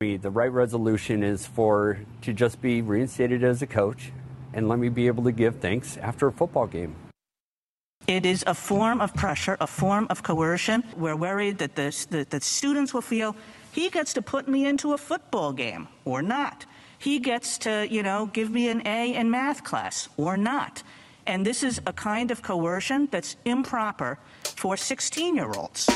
The right resolution is for to just be reinstated as a coach and let me be able to give thanks after a football game. It is a form of pressure, a form of coercion. We're worried that the, the students will feel he gets to put me into a football game or not. He gets to, you know, give me an A in math class or not. And this is a kind of coercion that's improper for 16 year olds.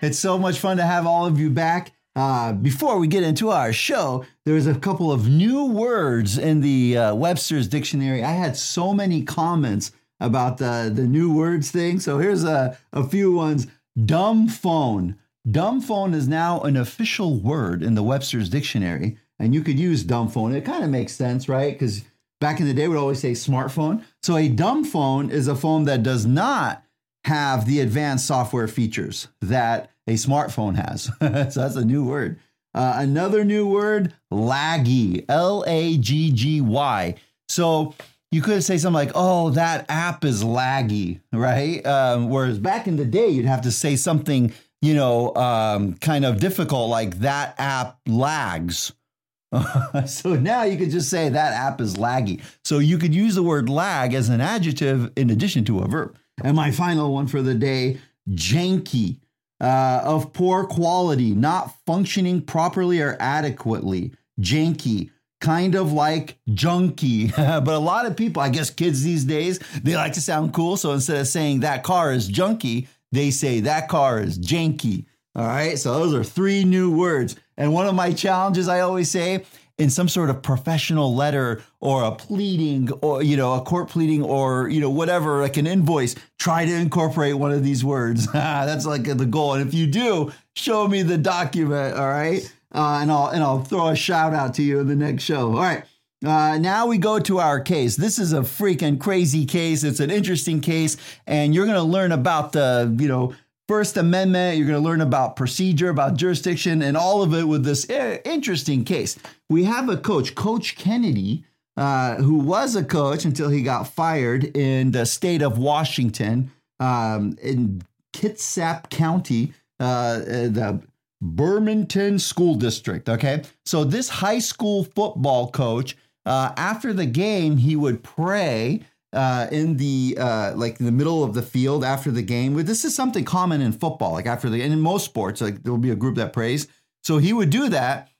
It's so much fun to have all of you back. Uh, before we get into our show, there's a couple of new words in the uh, Webster's dictionary. I had so many comments about the, the new words thing. So here's a, a few ones. Dumb phone. Dumb phone is now an official word in the Webster's dictionary, and you could use dumb phone. It kind of makes sense, right? Because back in the day, we'd always say smartphone. So a dumb phone is a phone that does not have the advanced software features that a smartphone has. so that's a new word. Uh, another new word, laggy, L A G G Y. So you could say something like, oh, that app is laggy, right? Um, whereas back in the day, you'd have to say something, you know, um, kind of difficult like that app lags. so now you could just say that app is laggy. So you could use the word lag as an adjective in addition to a verb. And my final one for the day janky, uh, of poor quality, not functioning properly or adequately. Janky, kind of like junky. but a lot of people, I guess kids these days, they like to sound cool. So instead of saying that car is junky, they say that car is janky. All right. So those are three new words. And one of my challenges I always say in some sort of professional letter or a pleading or you know a court pleading or you know whatever like an invoice try to incorporate one of these words. That's like the goal. And if you do show me the document all right? Uh, and I'll and I'll throw a shout out to you in the next show. All right. Uh, now we go to our case. This is a freaking crazy case. It's an interesting case, and you're going to learn about the, you know, First Amendment. You're going to learn about procedure, about jurisdiction, and all of it with this eh, interesting case. We have a coach, Coach Kennedy, uh, who was a coach until he got fired in the state of Washington, um, in Kitsap County, uh, the Bremerton School District. Okay. So this high school football coach, uh, after the game, he would pray uh, in the uh, like the middle of the field after the game. This is something common in football, like after the and in most sports, like there will be a group that prays. So he would do that,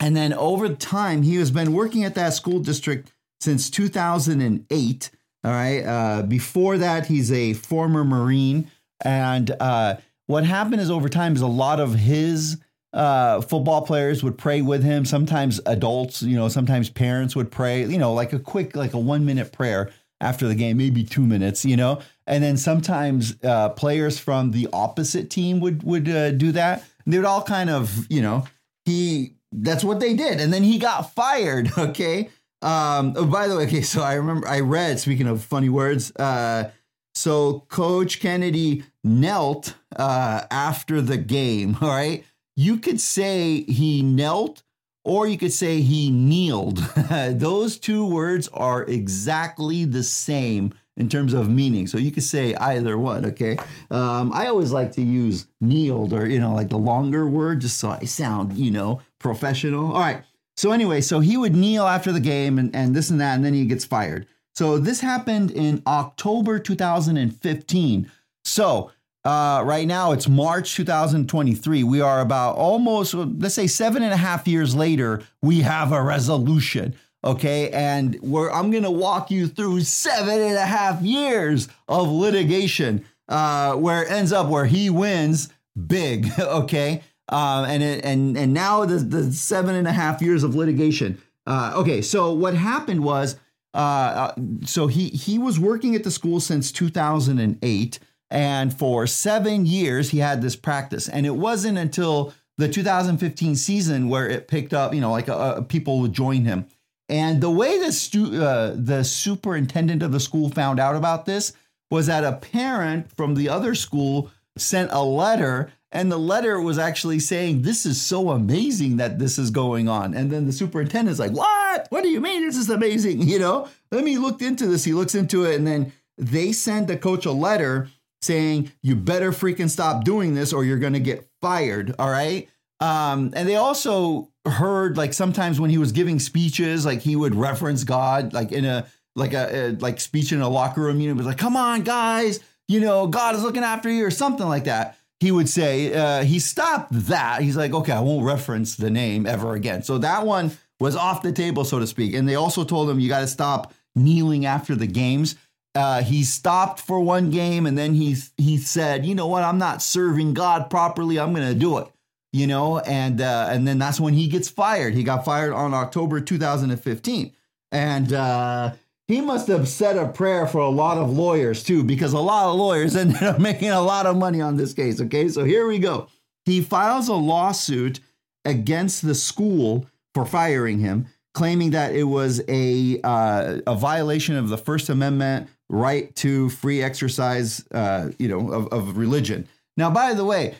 and then over time, he has been working at that school district since 2008. All right. Uh, before that, he's a former Marine, and uh, what happened is over time is a lot of his uh, football players would pray with him. Sometimes adults, you know, sometimes parents would pray. You know, like a quick, like a one minute prayer after the game, maybe two minutes, you know. And then sometimes uh, players from the opposite team would would uh, do that. they would all kind of, you know, he that's what they did, and then he got fired. Okay. Um, oh, by the way, okay, so I remember I read. Speaking of funny words, uh, so Coach Kennedy knelt uh, after the game. All right, you could say he knelt or you could say he kneeled. Those two words are exactly the same in terms of meaning. So you could say either one, okay? Um, I always like to use kneeled or, you know, like the longer word just so I sound, you know, professional. All right. So anyway, so he would kneel after the game and, and this and that, and then he gets fired. So this happened in October 2015. So uh, right now, it's March 2023. We are about almost, let's say, seven and a half years later. We have a resolution. Okay. And where I'm going to walk you through seven and a half years of litigation, uh, where it ends up where he wins big. Okay. Uh, and it, and and now the, the seven and a half years of litigation. Uh, okay, so what happened was, uh, so he he was working at the school since 2008. And for seven years, he had this practice. And it wasn't until the 2015 season where it picked up, you know, like uh, uh, people would join him. And the way the, stu- uh, the superintendent of the school found out about this was that a parent from the other school sent a letter and the letter was actually saying, This is so amazing that this is going on. And then the superintendent's like, What? What do you mean this is amazing? You know, let me look into this. He looks into it, and then they send the coach a letter saying, You better freaking stop doing this or you're going to get fired. All right. Um, and they also heard like sometimes when he was giving speeches, like he would reference God, like in a like a, a like speech in a locker room. You know, it was like, "Come on, guys, you know, God is looking after you," or something like that he would say uh, he stopped that. He's like, okay, I won't reference the name ever again. So that one was off the table, so to speak. And they also told him you got to stop kneeling after the games. Uh, he stopped for one game, and then he he said, you know what, I'm not serving God properly. I'm going to do it. You know, and uh, and then that's when he gets fired. He got fired on October 2015, and uh, he must have said a prayer for a lot of lawyers too, because a lot of lawyers ended up making a lot of money on this case. Okay, so here we go. He files a lawsuit against the school for firing him, claiming that it was a uh, a violation of the First Amendment right to free exercise, uh, you know, of, of religion. Now, by the way,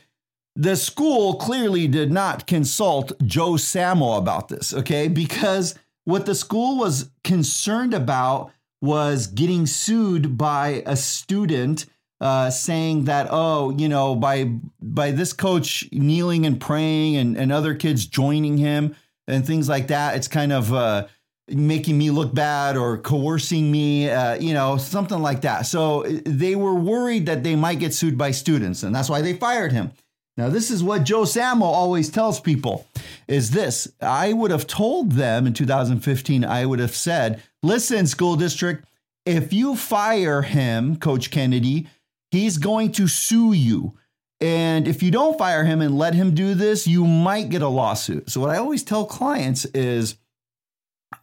the school clearly did not consult Joe Samo about this, okay, because what the school was concerned about was getting sued by a student uh, saying that oh you know by by this coach kneeling and praying and, and other kids joining him and things like that it's kind of uh, making me look bad or coercing me uh, you know something like that so uh, they were worried that they might get sued by students and that's why they fired him now, this is what Joe Samo always tells people is this. I would have told them in 2015, I would have said, listen, school district, if you fire him, Coach Kennedy, he's going to sue you. And if you don't fire him and let him do this, you might get a lawsuit. So, what I always tell clients is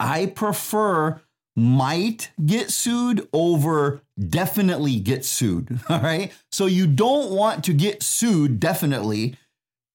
I prefer might get sued over definitely get sued. All right. So you don't want to get sued definitely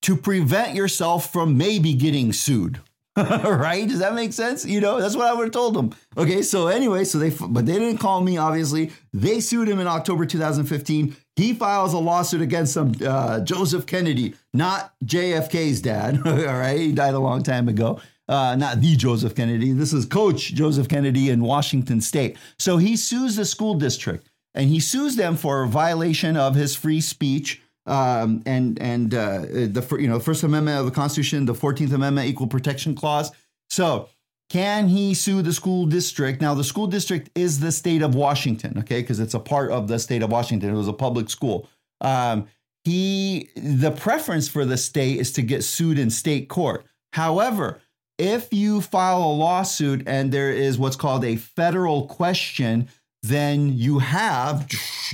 to prevent yourself from maybe getting sued. right? Does that make sense? You know, that's what I would have told them. Okay, so anyway, so they, but they didn't call me, obviously. They sued him in October 2015. He files a lawsuit against some uh, Joseph Kennedy, not JFK's dad. All right, he died a long time ago uh, not the Joseph Kennedy. This is Coach Joseph Kennedy in Washington State. So he sues the school district and he sues them for a violation of his free speech um, and and uh, the you know First Amendment of the Constitution, the Fourteenth Amendment, Equal Protection Clause. So can he sue the school district? Now the school district is the state of Washington, okay, because it's a part of the state of Washington. It was a public school. Um, he the preference for the state is to get sued in state court. However, if you file a lawsuit and there is what's called a federal question, then you have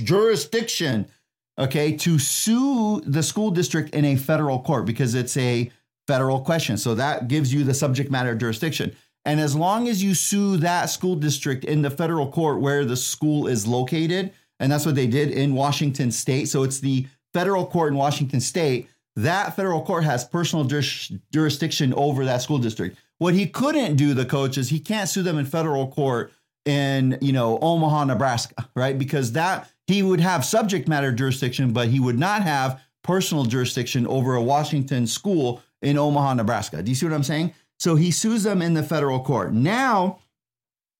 jurisdiction, okay, to sue the school district in a federal court because it's a federal question. So that gives you the subject matter jurisdiction. And as long as you sue that school district in the federal court where the school is located, and that's what they did in Washington state. So it's the federal court in Washington state that federal court has personal juris- jurisdiction over that school district. What he couldn't do, the coach, is he can't sue them in federal court in you know Omaha, Nebraska, right? Because that he would have subject matter jurisdiction, but he would not have personal jurisdiction over a Washington school in Omaha, Nebraska. Do you see what I'm saying? So he sues them in the federal court. Now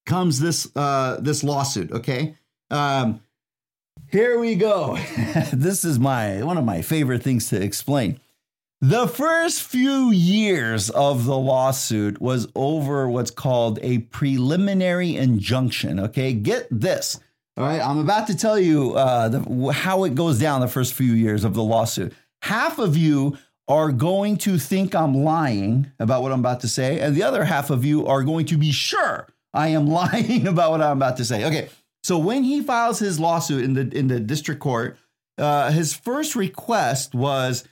comes this uh, this lawsuit. Okay. Um, here we go. this is my one of my favorite things to explain. The first few years of the lawsuit was over what's called a preliminary injunction. Okay, get this. All right, I'm about to tell you uh, the, how it goes down the first few years of the lawsuit. Half of you are going to think I'm lying about what I'm about to say, and the other half of you are going to be sure I am lying about what I'm about to say. Okay, so when he files his lawsuit in the in the district court, uh, his first request was,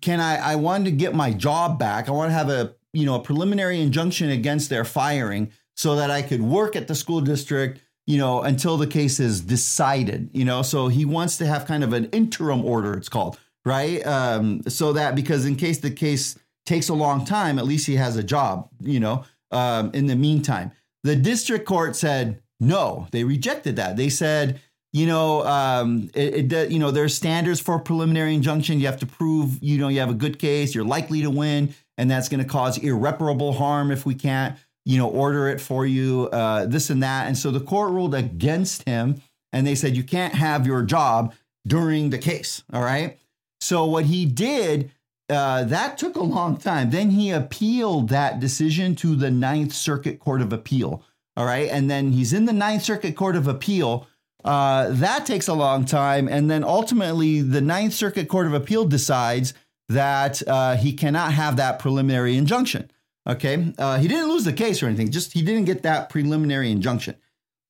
"Can I? I wanted to get my job back. I want to have a you know a preliminary injunction against their firing, so that I could work at the school district." You know, until the case is decided, you know, so he wants to have kind of an interim order, it's called, right? Um, so that because in case the case takes a long time, at least he has a job, you know, um, in the meantime. The district court said, no, they rejected that. They said, you know, um, it, it, you know, there's standards for preliminary injunction. You have to prove, you know, you have a good case, you're likely to win, and that's going to cause irreparable harm if we can't, you know, order it for you, uh, this and that. And so the court ruled against him, and they said you can't have your job during the case. All right. So what he did, uh, that took a long time. Then he appealed that decision to the Ninth Circuit Court of Appeal. All right. And then he's in the Ninth Circuit Court of Appeal uh, that takes a long time. And then ultimately, the Ninth Circuit Court of Appeal decides that uh, he cannot have that preliminary injunction. Okay. Uh, he didn't lose the case or anything, just he didn't get that preliminary injunction.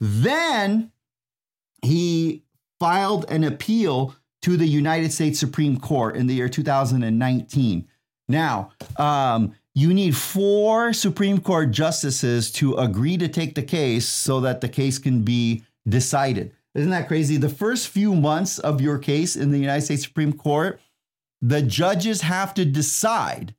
Then he filed an appeal to the United States Supreme Court in the year 2019. Now, um, you need four Supreme Court justices to agree to take the case so that the case can be decided. Isn't that crazy? The first few months of your case in the United States Supreme Court, the judges have to decide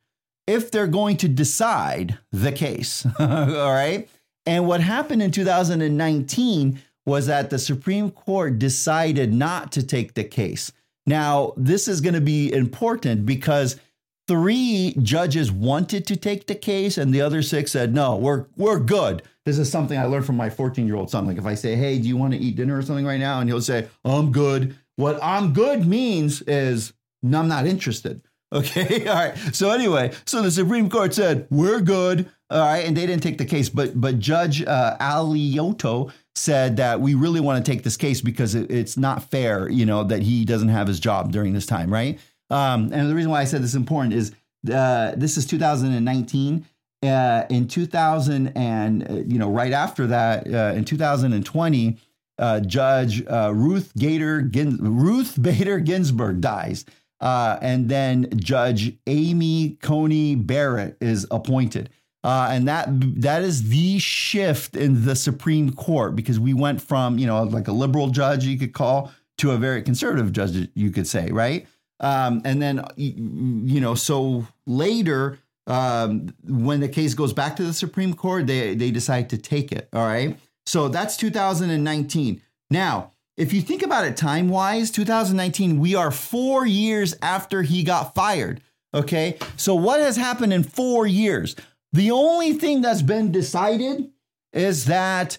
if they're going to decide the case. All right. And what happened in 2019 was that the Supreme Court decided not to take the case. Now, this is going to be important because three judges wanted to take the case and the other six said, no, we're, we're good this is something I learned from my 14 year old son. Like if I say, Hey, do you want to eat dinner or something right now? And he'll say, I'm good. What I'm good means is no, I'm not interested. Okay. All right. So anyway, so the Supreme Court said, we're good. All right. And they didn't take the case. But but Judge uh, Alioto said that we really want to take this case because it, it's not fair, you know, that he doesn't have his job during this time. Right. Um, and the reason why I said this is important is uh, this is 2019 uh, in 2000 and uh, you know right after that uh, in 2020 uh, judge uh, ruth gator Gin- ruth bader ginsburg dies. Uh, and then judge amy coney barrett is appointed. And that that is the shift in the supreme court because we went from you know like a liberal judge you could call to a very conservative judge you could say right um, and then you know so later um, when the case goes back to the Supreme Court, they, they decide to take it. All right. So that's 2019. Now, if you think about it time wise, 2019, we are four years after he got fired. Okay. So what has happened in four years? The only thing that's been decided is that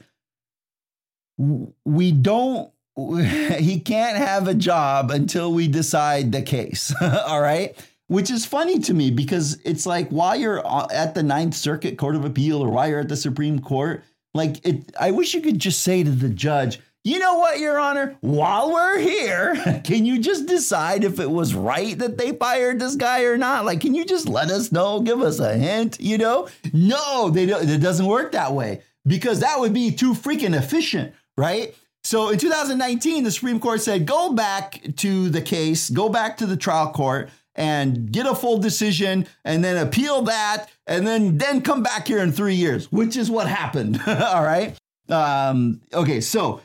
we don't, he can't have a job until we decide the case. All right which is funny to me because it's like while you're at the Ninth Circuit Court of Appeal or while you're at the Supreme Court, like it, I wish you could just say to the judge, you know what, Your Honor, while we're here, can you just decide if it was right that they fired this guy or not? Like, can you just let us know, give us a hint, you know? No, they don't, it doesn't work that way because that would be too freaking efficient, right? So in 2019, the Supreme Court said, go back to the case, go back to the trial court and get a full decision and then appeal that and then then come back here in three years, which is what happened. All right. Um, okay, so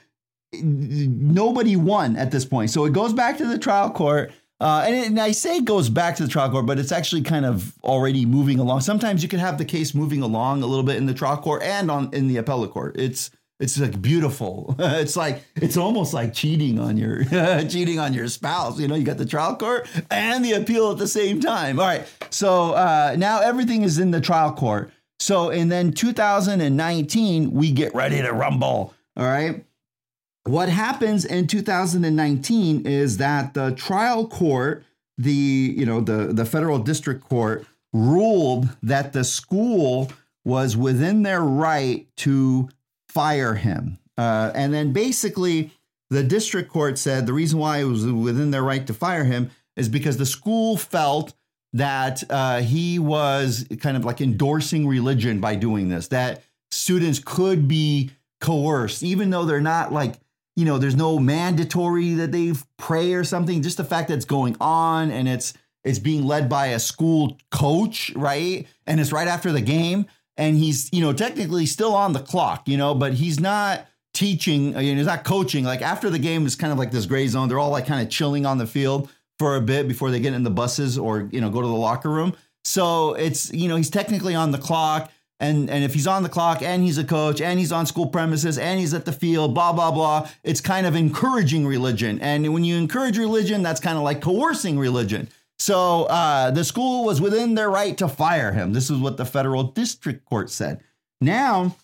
nobody won at this point. So it goes back to the trial court. Uh, and, it, and, I say it goes back to the trial court, but it's actually kind of already moving along. Sometimes you could have the case moving along a little bit in the trial court and on in the appellate court. It's it's like beautiful. it's like it's almost like cheating on your cheating on your spouse. You know, you got the trial court and the appeal at the same time. All right. So uh, now everything is in the trial court. So and then 2019 we get ready to rumble. All right. What happens in 2019 is that the trial court, the you know the the federal district court ruled that the school was within their right to fire him. Uh, and then basically, the district court said the reason why it was within their right to fire him is because the school felt that uh, he was kind of like endorsing religion by doing this, that students could be coerced, even though they're not like, you know, there's no mandatory that they pray or something. Just the fact that it's going on and it's it's being led by a school coach, right? And it's right after the game and he's you know technically still on the clock, you know, but he's not teaching. You know, he's not coaching. Like after the game is kind of like this gray zone. They're all like kind of chilling on the field for a bit before they get in the buses or you know go to the locker room. So it's you know he's technically on the clock. and and if he's on the clock and he's a coach and he's on school premises and he's at the field, blah blah blah, it's kind of encouraging religion. And when you encourage religion, that's kind of like coercing religion. So uh, the school was within their right to fire him. This is what the federal district court said. Now,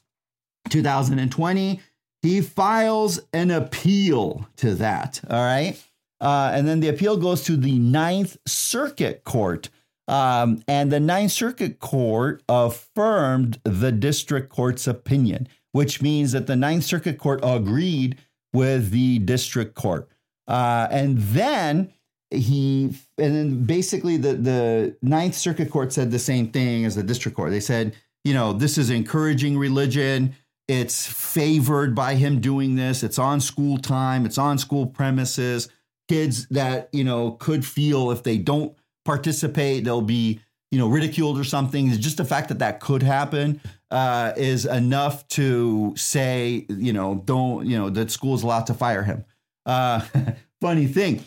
2020, he files an appeal to that. All right. Uh, and then the appeal goes to the Ninth Circuit Court. Um, and the Ninth Circuit Court affirmed the district court's opinion, which means that the Ninth Circuit Court agreed with the district court. Uh, and then he, and then basically the, the Ninth Circuit Court said the same thing as the district court. They said, you know, this is encouraging religion. It's favored by him doing this. It's on school time. It's on school premises. Kids that, you know, could feel if they don't participate, they'll be, you know, ridiculed or something. Just the fact that that could happen uh, is enough to say, you know, don't, you know, that school's allowed to fire him. Uh, funny thing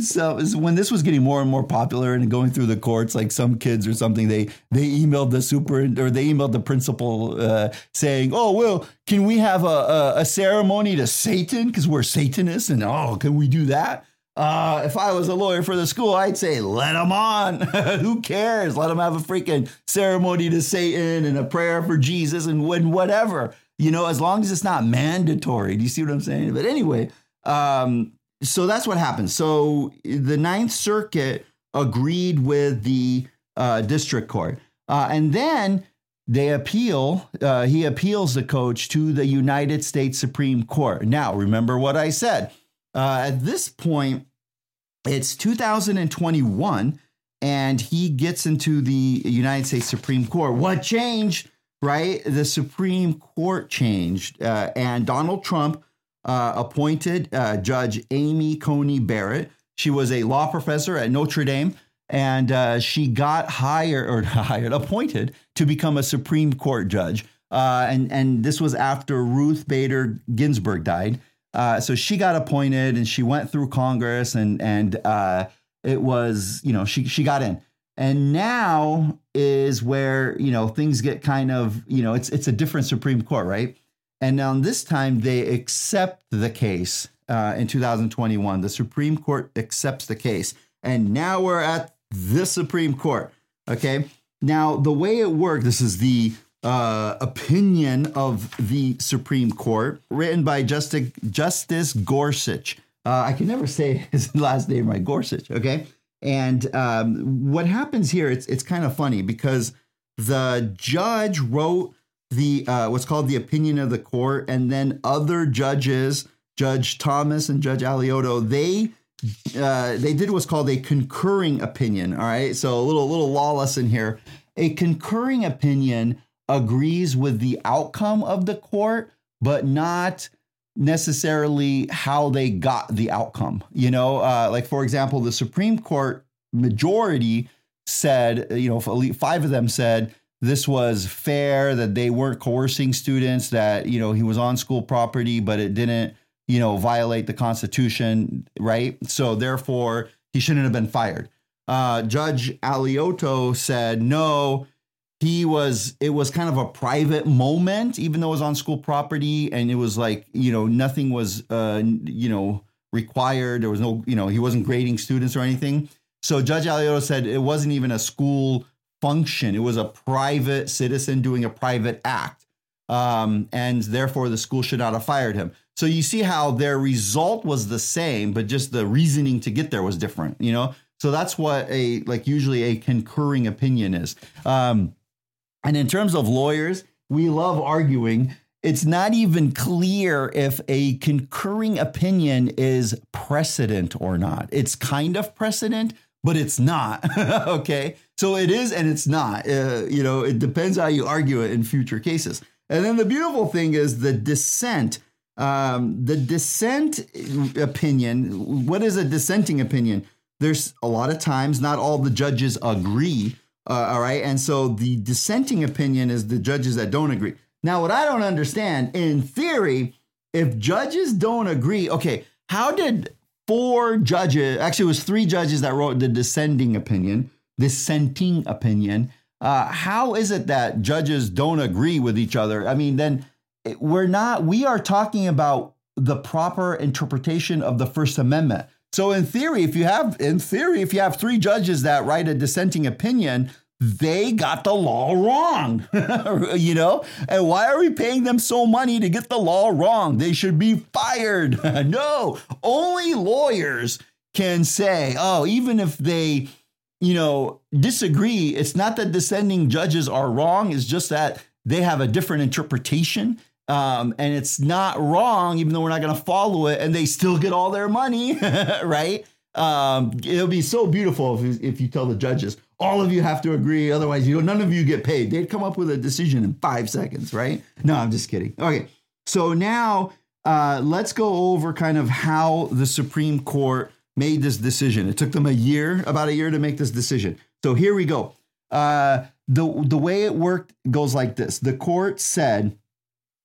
so when this was getting more and more popular and going through the courts, like some kids or something, they they emailed the super or they emailed the principal uh, saying, "Oh well, can we have a a, a ceremony to Satan because we're Satanists?" And oh, can we do that? Uh, if I was a lawyer for the school, I'd say, let them on. Who cares? Let them have a freaking ceremony to Satan and a prayer for Jesus and when whatever. You know, as long as it's not mandatory. Do you see what I'm saying? But anyway, um, so that's what happened. So the Ninth Circuit agreed with the uh, district court, uh, and then they appeal. Uh, he appeals the coach to the United States Supreme Court. Now, remember what I said. Uh, at this point, it's 2021, and he gets into the United States Supreme Court. What changed? Right, the Supreme Court changed, uh, and Donald Trump uh, appointed uh, Judge Amy Coney Barrett. She was a law professor at Notre Dame, and uh, she got hired or hired appointed to become a Supreme Court judge. Uh, and and this was after Ruth Bader Ginsburg died. Uh, so she got appointed, and she went through Congress, and and it was you know she she got in. And now is where you know things get kind of you know it's it's a different Supreme Court, right? And now this time they accept the case uh, in 2021. The Supreme Court accepts the case. And now we're at the Supreme Court. Okay. Now, the way it worked, this is the uh, opinion of the Supreme Court, written by Justice, Justice Gorsuch. Uh, I can never say his last name right, Gorsuch. Okay. And um, what happens here, it's, it's kind of funny because the judge wrote the uh, what's called the opinion of the court, and then other judges, Judge Thomas and Judge Alioto, they uh, they did what's called a concurring opinion. All right, so a little little lawless in here. A concurring opinion agrees with the outcome of the court, but not necessarily how they got the outcome. You know, uh, like for example, the Supreme Court majority said, you know, five of them said this was fair, that they weren't coercing students, that, you know, he was on school property, but it didn't, you know, violate the Constitution, right? So therefore, he shouldn't have been fired. Uh, Judge Alioto said, no, he was, it was kind of a private moment, even though it was on school property. And it was like, you know, nothing was, uh, you know, required. There was no, you know, he wasn't grading students or anything. So Judge Alioto said it wasn't even a school function. It was a private citizen doing a private act. Um, and therefore, the school should not have fired him. So you see how their result was the same, but just the reasoning to get there was different, you know? So that's what a, like, usually a concurring opinion is. Um, and in terms of lawyers, we love arguing. It's not even clear if a concurring opinion is precedent or not. It's kind of precedent, but it's not. okay. So it is and it's not. Uh, you know, it depends how you argue it in future cases. And then the beautiful thing is the dissent. Um, the dissent opinion. What is a dissenting opinion? There's a lot of times not all the judges agree. Uh, all right. And so the dissenting opinion is the judges that don't agree. Now, what I don't understand, in theory, if judges don't agree, okay, how did four judges, actually, it was three judges that wrote the dissenting opinion, dissenting opinion. uh, how is it that judges don't agree with each other? I mean, then we're not, we are talking about the proper interpretation of the First Amendment. So in theory, if you have in theory, if you have three judges that write a dissenting opinion, they got the law wrong. you know? And why are we paying them so money to get the law wrong? They should be fired. no, only lawyers can say, oh, even if they, you know, disagree, it's not that dissenting judges are wrong, it's just that they have a different interpretation um, and it's not wrong, even though we're not going to follow it, and they still get all their money, right? Um, it'll be so beautiful if, if you tell the judges, all of you have to agree, otherwise, you none of you get paid. They'd come up with a decision in five seconds, right? No, I'm just kidding. Okay, so now uh, let's go over kind of how the Supreme Court made this decision. It took them a year, about a year, to make this decision. So here we go. Uh, the the way it worked goes like this: the court said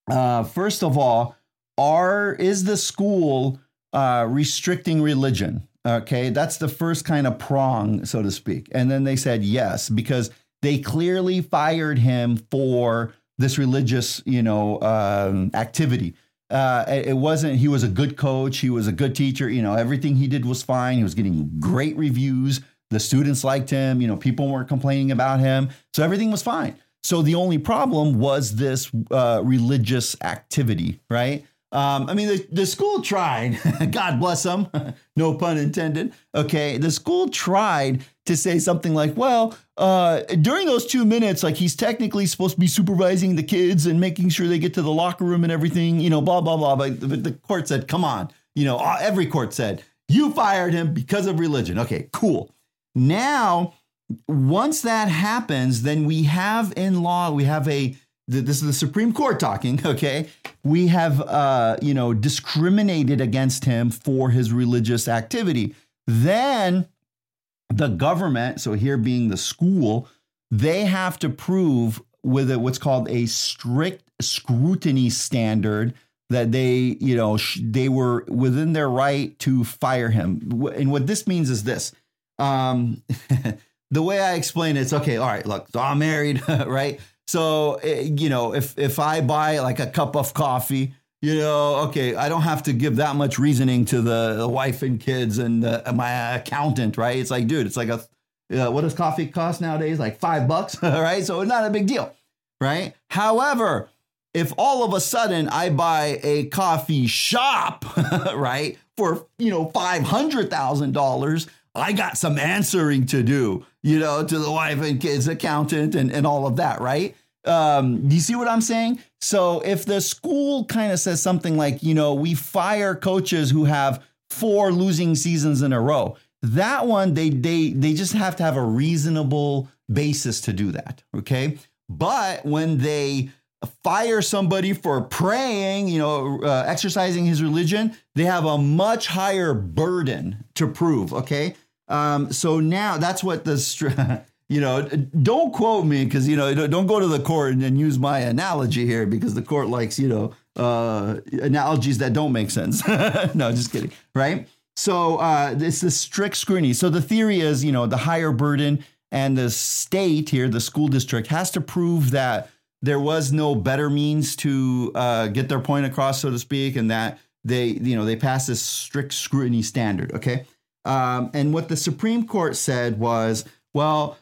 uh, first of all, are is the school uh, restricting religion? Okay, that's the first kind of prong, so to speak. And then they said yes because they clearly fired him for this religious, you know, um, activity. Uh, it wasn't. He was a good coach. He was a good teacher. You know, everything he did was fine. He was getting great reviews. The students liked him. You know, people weren't complaining about him, so everything was fine. So the only problem was this uh, religious activity, right? Um, I mean, the, the school tried, God bless them, no pun intended. Okay, the school tried to say something like, well, uh, during those two minutes, like he's technically supposed to be supervising the kids and making sure they get to the locker room and everything, you know, blah, blah, blah. But, but the court said, come on, you know, every court said, you fired him because of religion. Okay, cool. Now, once that happens, then we have in law, we have a this is the Supreme Court talking, okay? We have uh, you know, discriminated against him for his religious activity. Then the government, so here being the school, they have to prove with a, what's called a strict scrutiny standard that they, you know, sh- they were within their right to fire him. And what this means is this. Um, the way I explain it, it's okay. All right, look, so I'm married, right? So eh, you know, if if I buy like a cup of coffee, you know, okay, I don't have to give that much reasoning to the, the wife and kids and my accountant, right? It's like, dude, it's like a uh, what does coffee cost nowadays? Like five bucks, right? So it's not a big deal, right? However, if all of a sudden I buy a coffee shop, right, for you know five hundred thousand dollars, I got some answering to do, you know, to the wife and kids accountant and, and all of that, right? Um, you see what I'm saying? So if the school kind of says something like, you know, we fire coaches who have four losing seasons in a row, that one they they they just have to have a reasonable basis to do that. Okay. But when they fire somebody for praying, you know, uh, exercising his religion, they have a much higher burden to prove. Okay. Um, so now that's what the, you know, don't quote me because, you know, don't go to the court and, and, use my analogy here because the court likes, you know, uh, analogies that don't make sense. no, just kidding. Right. So uh, it's the strict scrutiny. So the theory is, you know, the higher burden and the state here, the school district has to prove that there was no better means to uh, get their point across, so to speak, and that they, you know, they pass this strict scrutiny standard. Okay. Um, and what the Supreme Court said was, well,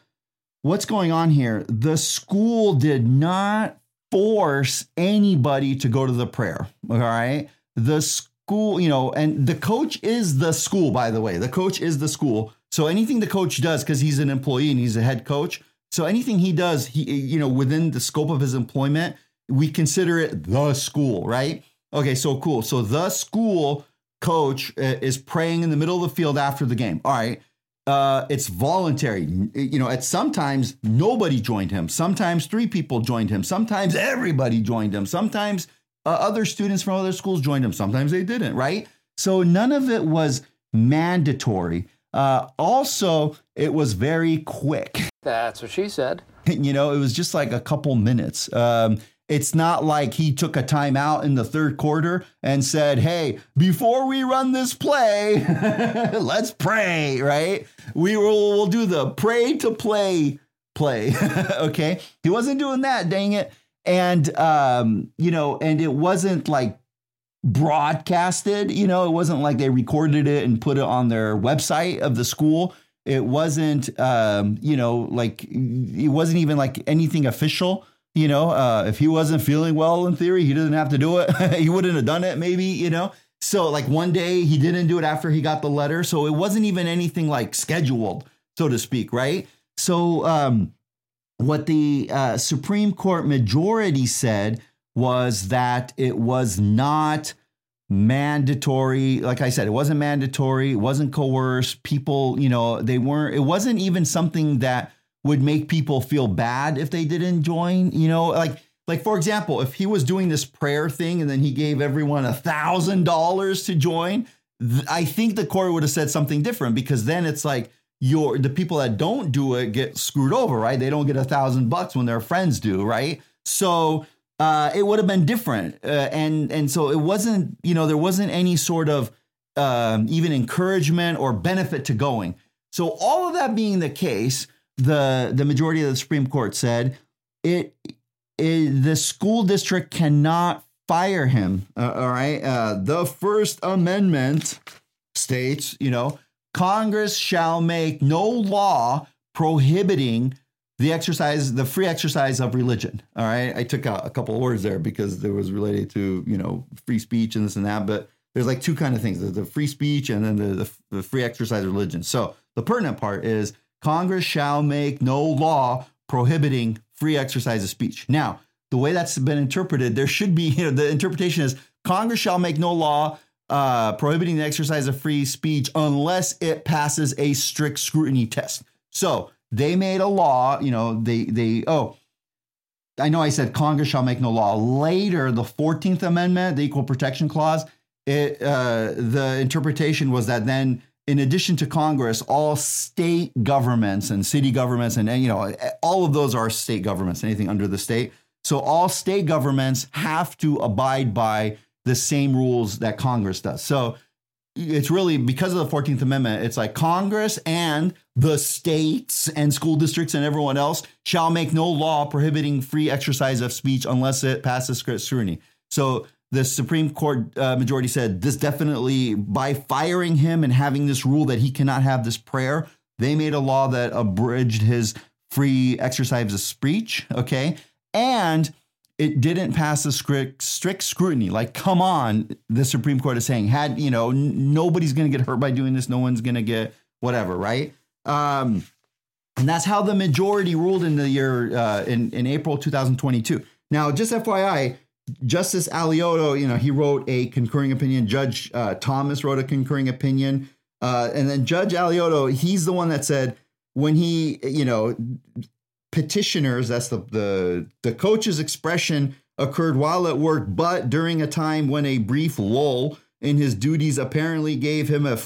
what's going on here? The school did not force anybody to go to the prayer. All right. The school, you know, and the coach is the school, by the way. The coach is the school. So anything the coach does, because he's an employee and he's a head coach, so anything he does, he you know, within the scope of his employment, we consider it the school, right? Okay, so cool. So the school coach uh, is praying in the middle of the field after the game. All right. Uh, it's voluntary. You know, at sometimes nobody joined him. Sometimes three people joined him. Sometimes everybody joined him. Sometimes uh, other students from other schools joined him. Sometimes they didn't, right? So none of it was mandatory. Uh, also, it was very quick. That's what she said. you know, it was just like a couple minutes. Um, it's not like he took a timeout in the third quarter and said, Hey, before we run this play, let's pray, right? We will we'll do the pray to play play. okay. He wasn't doing that, dang it. And, um, you know, and it wasn't like broadcasted, you know, it wasn't like they recorded it and put it on their website of the school. It wasn't, um, you know, like it wasn't even like anything official. You know, uh, if he wasn't feeling well in theory, he doesn't have to do it. he wouldn't have done it, maybe, you know. So, like one day he didn't do it after he got the letter. So it wasn't even anything like scheduled, so to speak, right? So, um, what the uh, Supreme Court majority said was that it was not mandatory. Like I said, it wasn't mandatory, it wasn't coerced. People, you know, they weren't, it wasn't even something that would make people feel bad if they didn't join, you know, like like for example, if he was doing this prayer thing and then he gave everyone a thousand dollars to join, th- I think the court would have said something different because then it's like your the people that don't do it get screwed over, right? They don't get a thousand bucks when their friends do, right? So uh, it would have been different, uh, and and so it wasn't, you know, there wasn't any sort of um, even encouragement or benefit to going. So all of that being the case, the the majority of the Supreme Court said it it, the school district cannot fire him. Uh, all right. Uh, the First Amendment states, you know, Congress shall make no law prohibiting the exercise, the free exercise of religion. All right. I took out a couple of words there because there was related to, you know, free speech and this and that. But there's like two kind of things the free speech and then the, the, the free exercise of religion. So the pertinent part is Congress shall make no law prohibiting free exercise of speech. Now, the way that's been interpreted, there should be, you know, the interpretation is Congress shall make no law uh, prohibiting the exercise of free speech unless it passes a strict scrutiny test. So they made a law, you know, they, they, oh, I know I said Congress shall make no law. Later, the 14th Amendment, the Equal Protection Clause, it, uh, the interpretation was that then in addition to Congress, all state governments and city governments and, you know all of those are state governments. Anything under the state, so all state governments have to abide by the same rules that Congress does. So it's really because of the 14th Amendment, it's like Congress and the states and school districts and everyone else shall make no law prohibiting free exercise of speech unless it passes scrutiny. So the Supreme Court uh, majority said this definitely, by firing him and having this rule that he cannot have this prayer, they made a law that abridged his free exercise of speech. Okay. And it didn't pass a strict, strict scrutiny. Like, come on, the Supreme Court is saying, had, you know, n- nobody's going to get hurt by doing this. No one's going to get whatever, right? Um, and that's how the majority ruled in the year, uh, in, in April 2022. Now, just FYI, Justice Alioto, you know, he wrote a concurring opinion. Judge uh, Thomas wrote a concurring opinion. Uh, and then Judge Alioto, he's the one that said when he, you know, petitioners, that's the, the, the coach's expression occurred while at work, but during a time when a brief lull in his duties apparently gave him a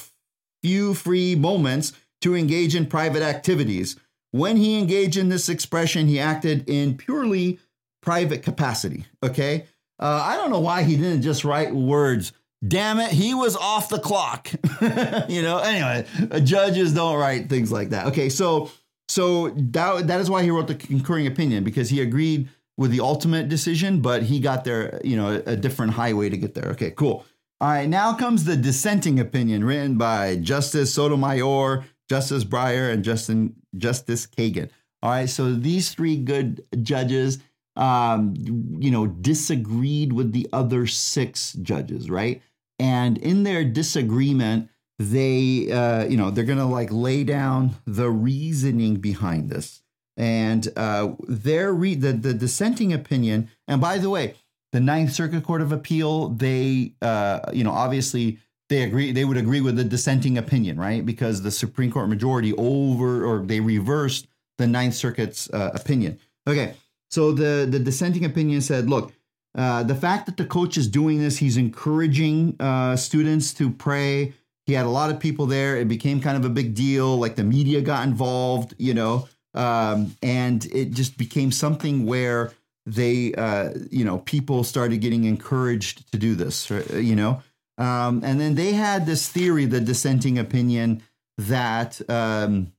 few free moments to engage in private activities. When he engaged in this expression, he acted in purely private capacity. Okay. Uh, I don't know why he didn't just write words. Damn it, he was off the clock. you know, anyway, judges don't write things like that. Okay, so so that, that is why he wrote the concurring opinion because he agreed with the ultimate decision, but he got there, you know, a different highway to get there. Okay, cool. All right, now comes the dissenting opinion written by Justice Sotomayor, Justice Breyer, and Justin Justice Kagan. All right, so these three good judges um, you know, disagreed with the other six judges, right? And in their disagreement, they, uh, you know, they're going to like lay down the reasoning behind this. And uh, their re- the, the dissenting opinion, and by the way, the Ninth Circuit Court of Appeal, they, uh, you know, obviously they agree, they would agree with the dissenting opinion, right? Because the Supreme Court majority over or they reversed the Ninth Circuit's uh, opinion. Okay, so the the dissenting opinion said, look, uh, the fact that the coach is doing this, he's encouraging uh, students to pray. He had a lot of people there. It became kind of a big deal. Like the media got involved, you know, um, and it just became something where they, uh, you know, people started getting encouraged to do this, you know. Um, and then they had this theory, the dissenting opinion, that um,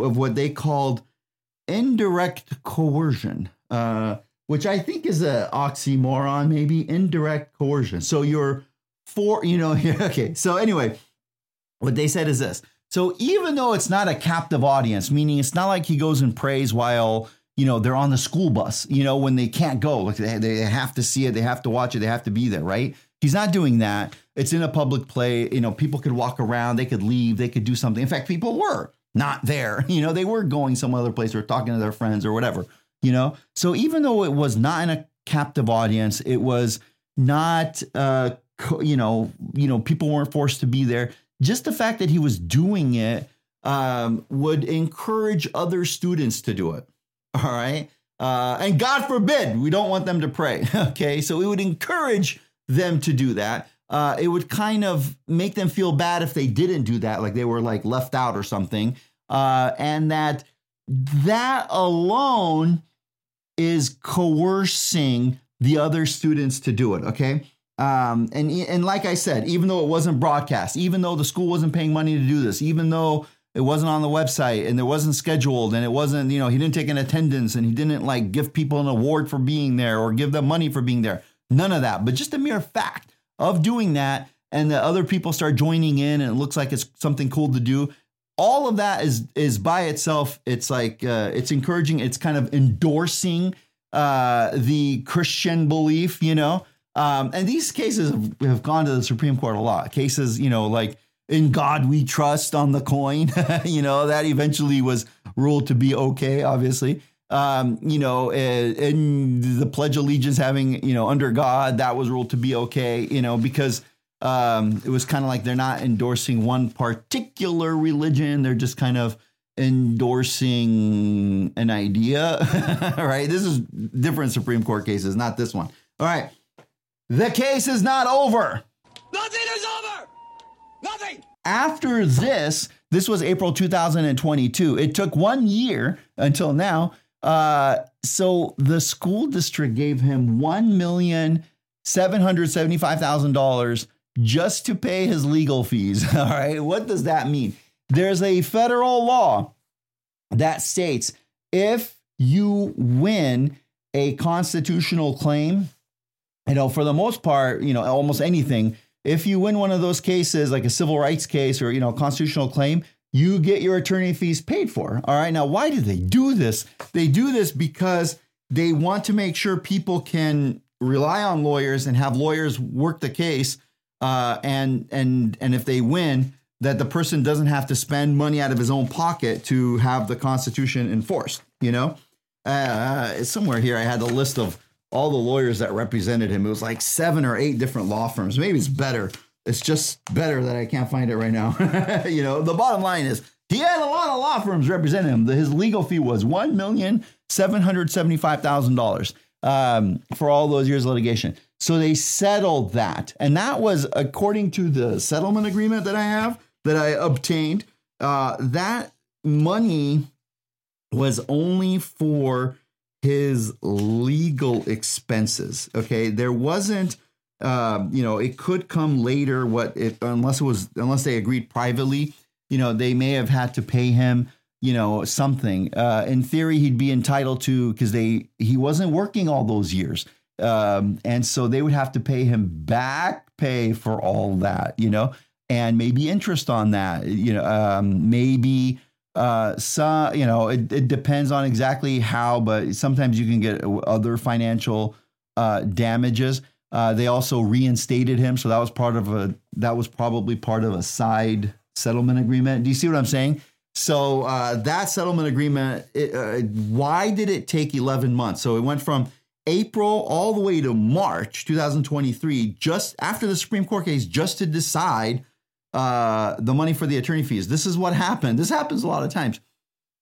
of what they called indirect coercion, uh, which I think is a oxymoron, maybe indirect coercion. So you're for, you know, okay. So anyway, what they said is this. So even though it's not a captive audience, meaning it's not like he goes and prays while you know they're on the school bus, you know, when they can't go, like they, they have to see it, they have to watch it, they have to be there, right? He's not doing that. It's in a public play. You know, people could walk around, they could leave, they could do something. In fact, people were not there. You know, they were going some other place or talking to their friends or whatever, you know? So even though it was not in a captive audience, it was not, uh, you know, you know, people weren't forced to be there. Just the fact that he was doing it um, would encourage other students to do it. All right. Uh, and God forbid we don't want them to pray. okay. So it would encourage them to do that. Uh, it would kind of make them feel bad if they didn't do that, like they were like left out or something. Uh, and that that alone is coercing the other students to do it. Okay. Um, and and like I said, even though it wasn't broadcast, even though the school wasn't paying money to do this, even though it wasn't on the website and it wasn't scheduled and it wasn't, you know, he didn't take an attendance and he didn't like give people an award for being there or give them money for being there. None of that. But just the mere fact of doing that and the other people start joining in and it looks like it's something cool to do. All of that is is by itself. It's like uh, it's encouraging. It's kind of endorsing uh, the Christian belief, you know. Um, and these cases have, have gone to the Supreme Court a lot. Cases, you know, like in God we trust on the coin, you know, that eventually was ruled to be okay, obviously. Um, you know, in the Pledge of Allegiance having, you know, under God, that was ruled to be okay, you know, because um, it was kind of like they're not endorsing one particular religion. They're just kind of endorsing an idea, right? This is different Supreme Court cases, not this one. All right. The case is not over. Nothing is over. Nothing. After this, this was April 2022. It took one year until now. Uh, so the school district gave him one million seven hundred seventy-five thousand dollars just to pay his legal fees. All right, what does that mean? There's a federal law that states if you win a constitutional claim, you know, for the most part, you know, almost anything, if you win one of those cases, like a civil rights case or, you know, constitutional claim, you get your attorney fees paid for. All right. Now, why do they do this? They do this because they want to make sure people can rely on lawyers and have lawyers work the case. Uh, and and and if they win, that the person doesn't have to spend money out of his own pocket to have the Constitution enforced. You know, uh, somewhere here I had a list of all the lawyers that represented him. It was like seven or eight different law firms. Maybe it's better. It's just better that I can't find it right now. you know, the bottom line is he had a lot of law firms representing him. His legal fee was one million seven hundred seventy-five thousand dollars um, for all those years of litigation. So they settled that, and that was according to the settlement agreement that I have that I obtained. Uh, that money was only for his legal expenses. Okay, there wasn't. Um, you know, it could come later. What unless it was unless they agreed privately, you know, they may have had to pay him, you know, something. Uh, in theory, he'd be entitled to because they he wasn't working all those years, um, and so they would have to pay him back pay for all that, you know, and maybe interest on that, you know, um, maybe uh you know it, it depends on exactly how but sometimes you can get other financial uh damages uh they also reinstated him so that was part of a that was probably part of a side settlement agreement do you see what i'm saying so uh that settlement agreement it, uh, why did it take 11 months so it went from april all the way to march 2023 just after the supreme court case just to decide uh, the money for the attorney fees. This is what happened. This happens a lot of times.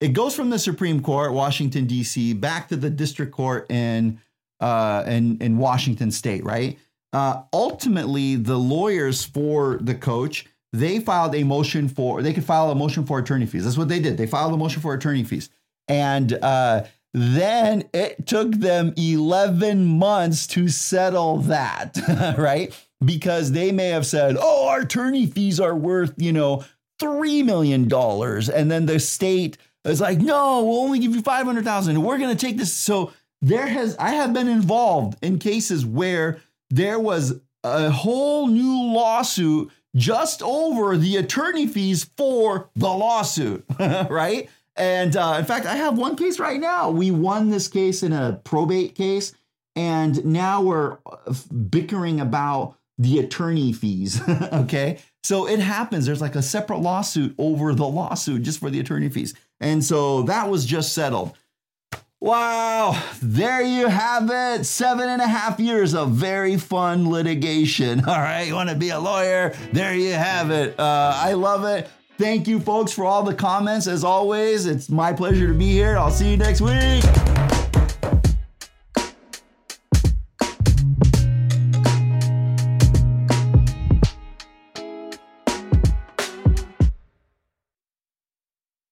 It goes from the Supreme Court, Washington D.C., back to the district court in uh, in in Washington State. Right. Uh, ultimately, the lawyers for the coach they filed a motion for they could file a motion for attorney fees. That's what they did. They filed a motion for attorney fees, and uh, then it took them eleven months to settle that. right because they may have said, oh, our attorney fees are worth, you know, $3 million. And then the state is like, no, we'll only give you 500,000. We're going to take this. So there has, I have been involved in cases where there was a whole new lawsuit just over the attorney fees for the lawsuit, right? And uh, in fact, I have one case right now. We won this case in a probate case, and now we're uh, bickering about the attorney fees. okay. So it happens. There's like a separate lawsuit over the lawsuit just for the attorney fees. And so that was just settled. Wow, there you have it. Seven and a half years of very fun litigation. All right, you want to be a lawyer? There you have it. Uh, I love it. Thank you, folks, for all the comments. As always, it's my pleasure to be here. I'll see you next week.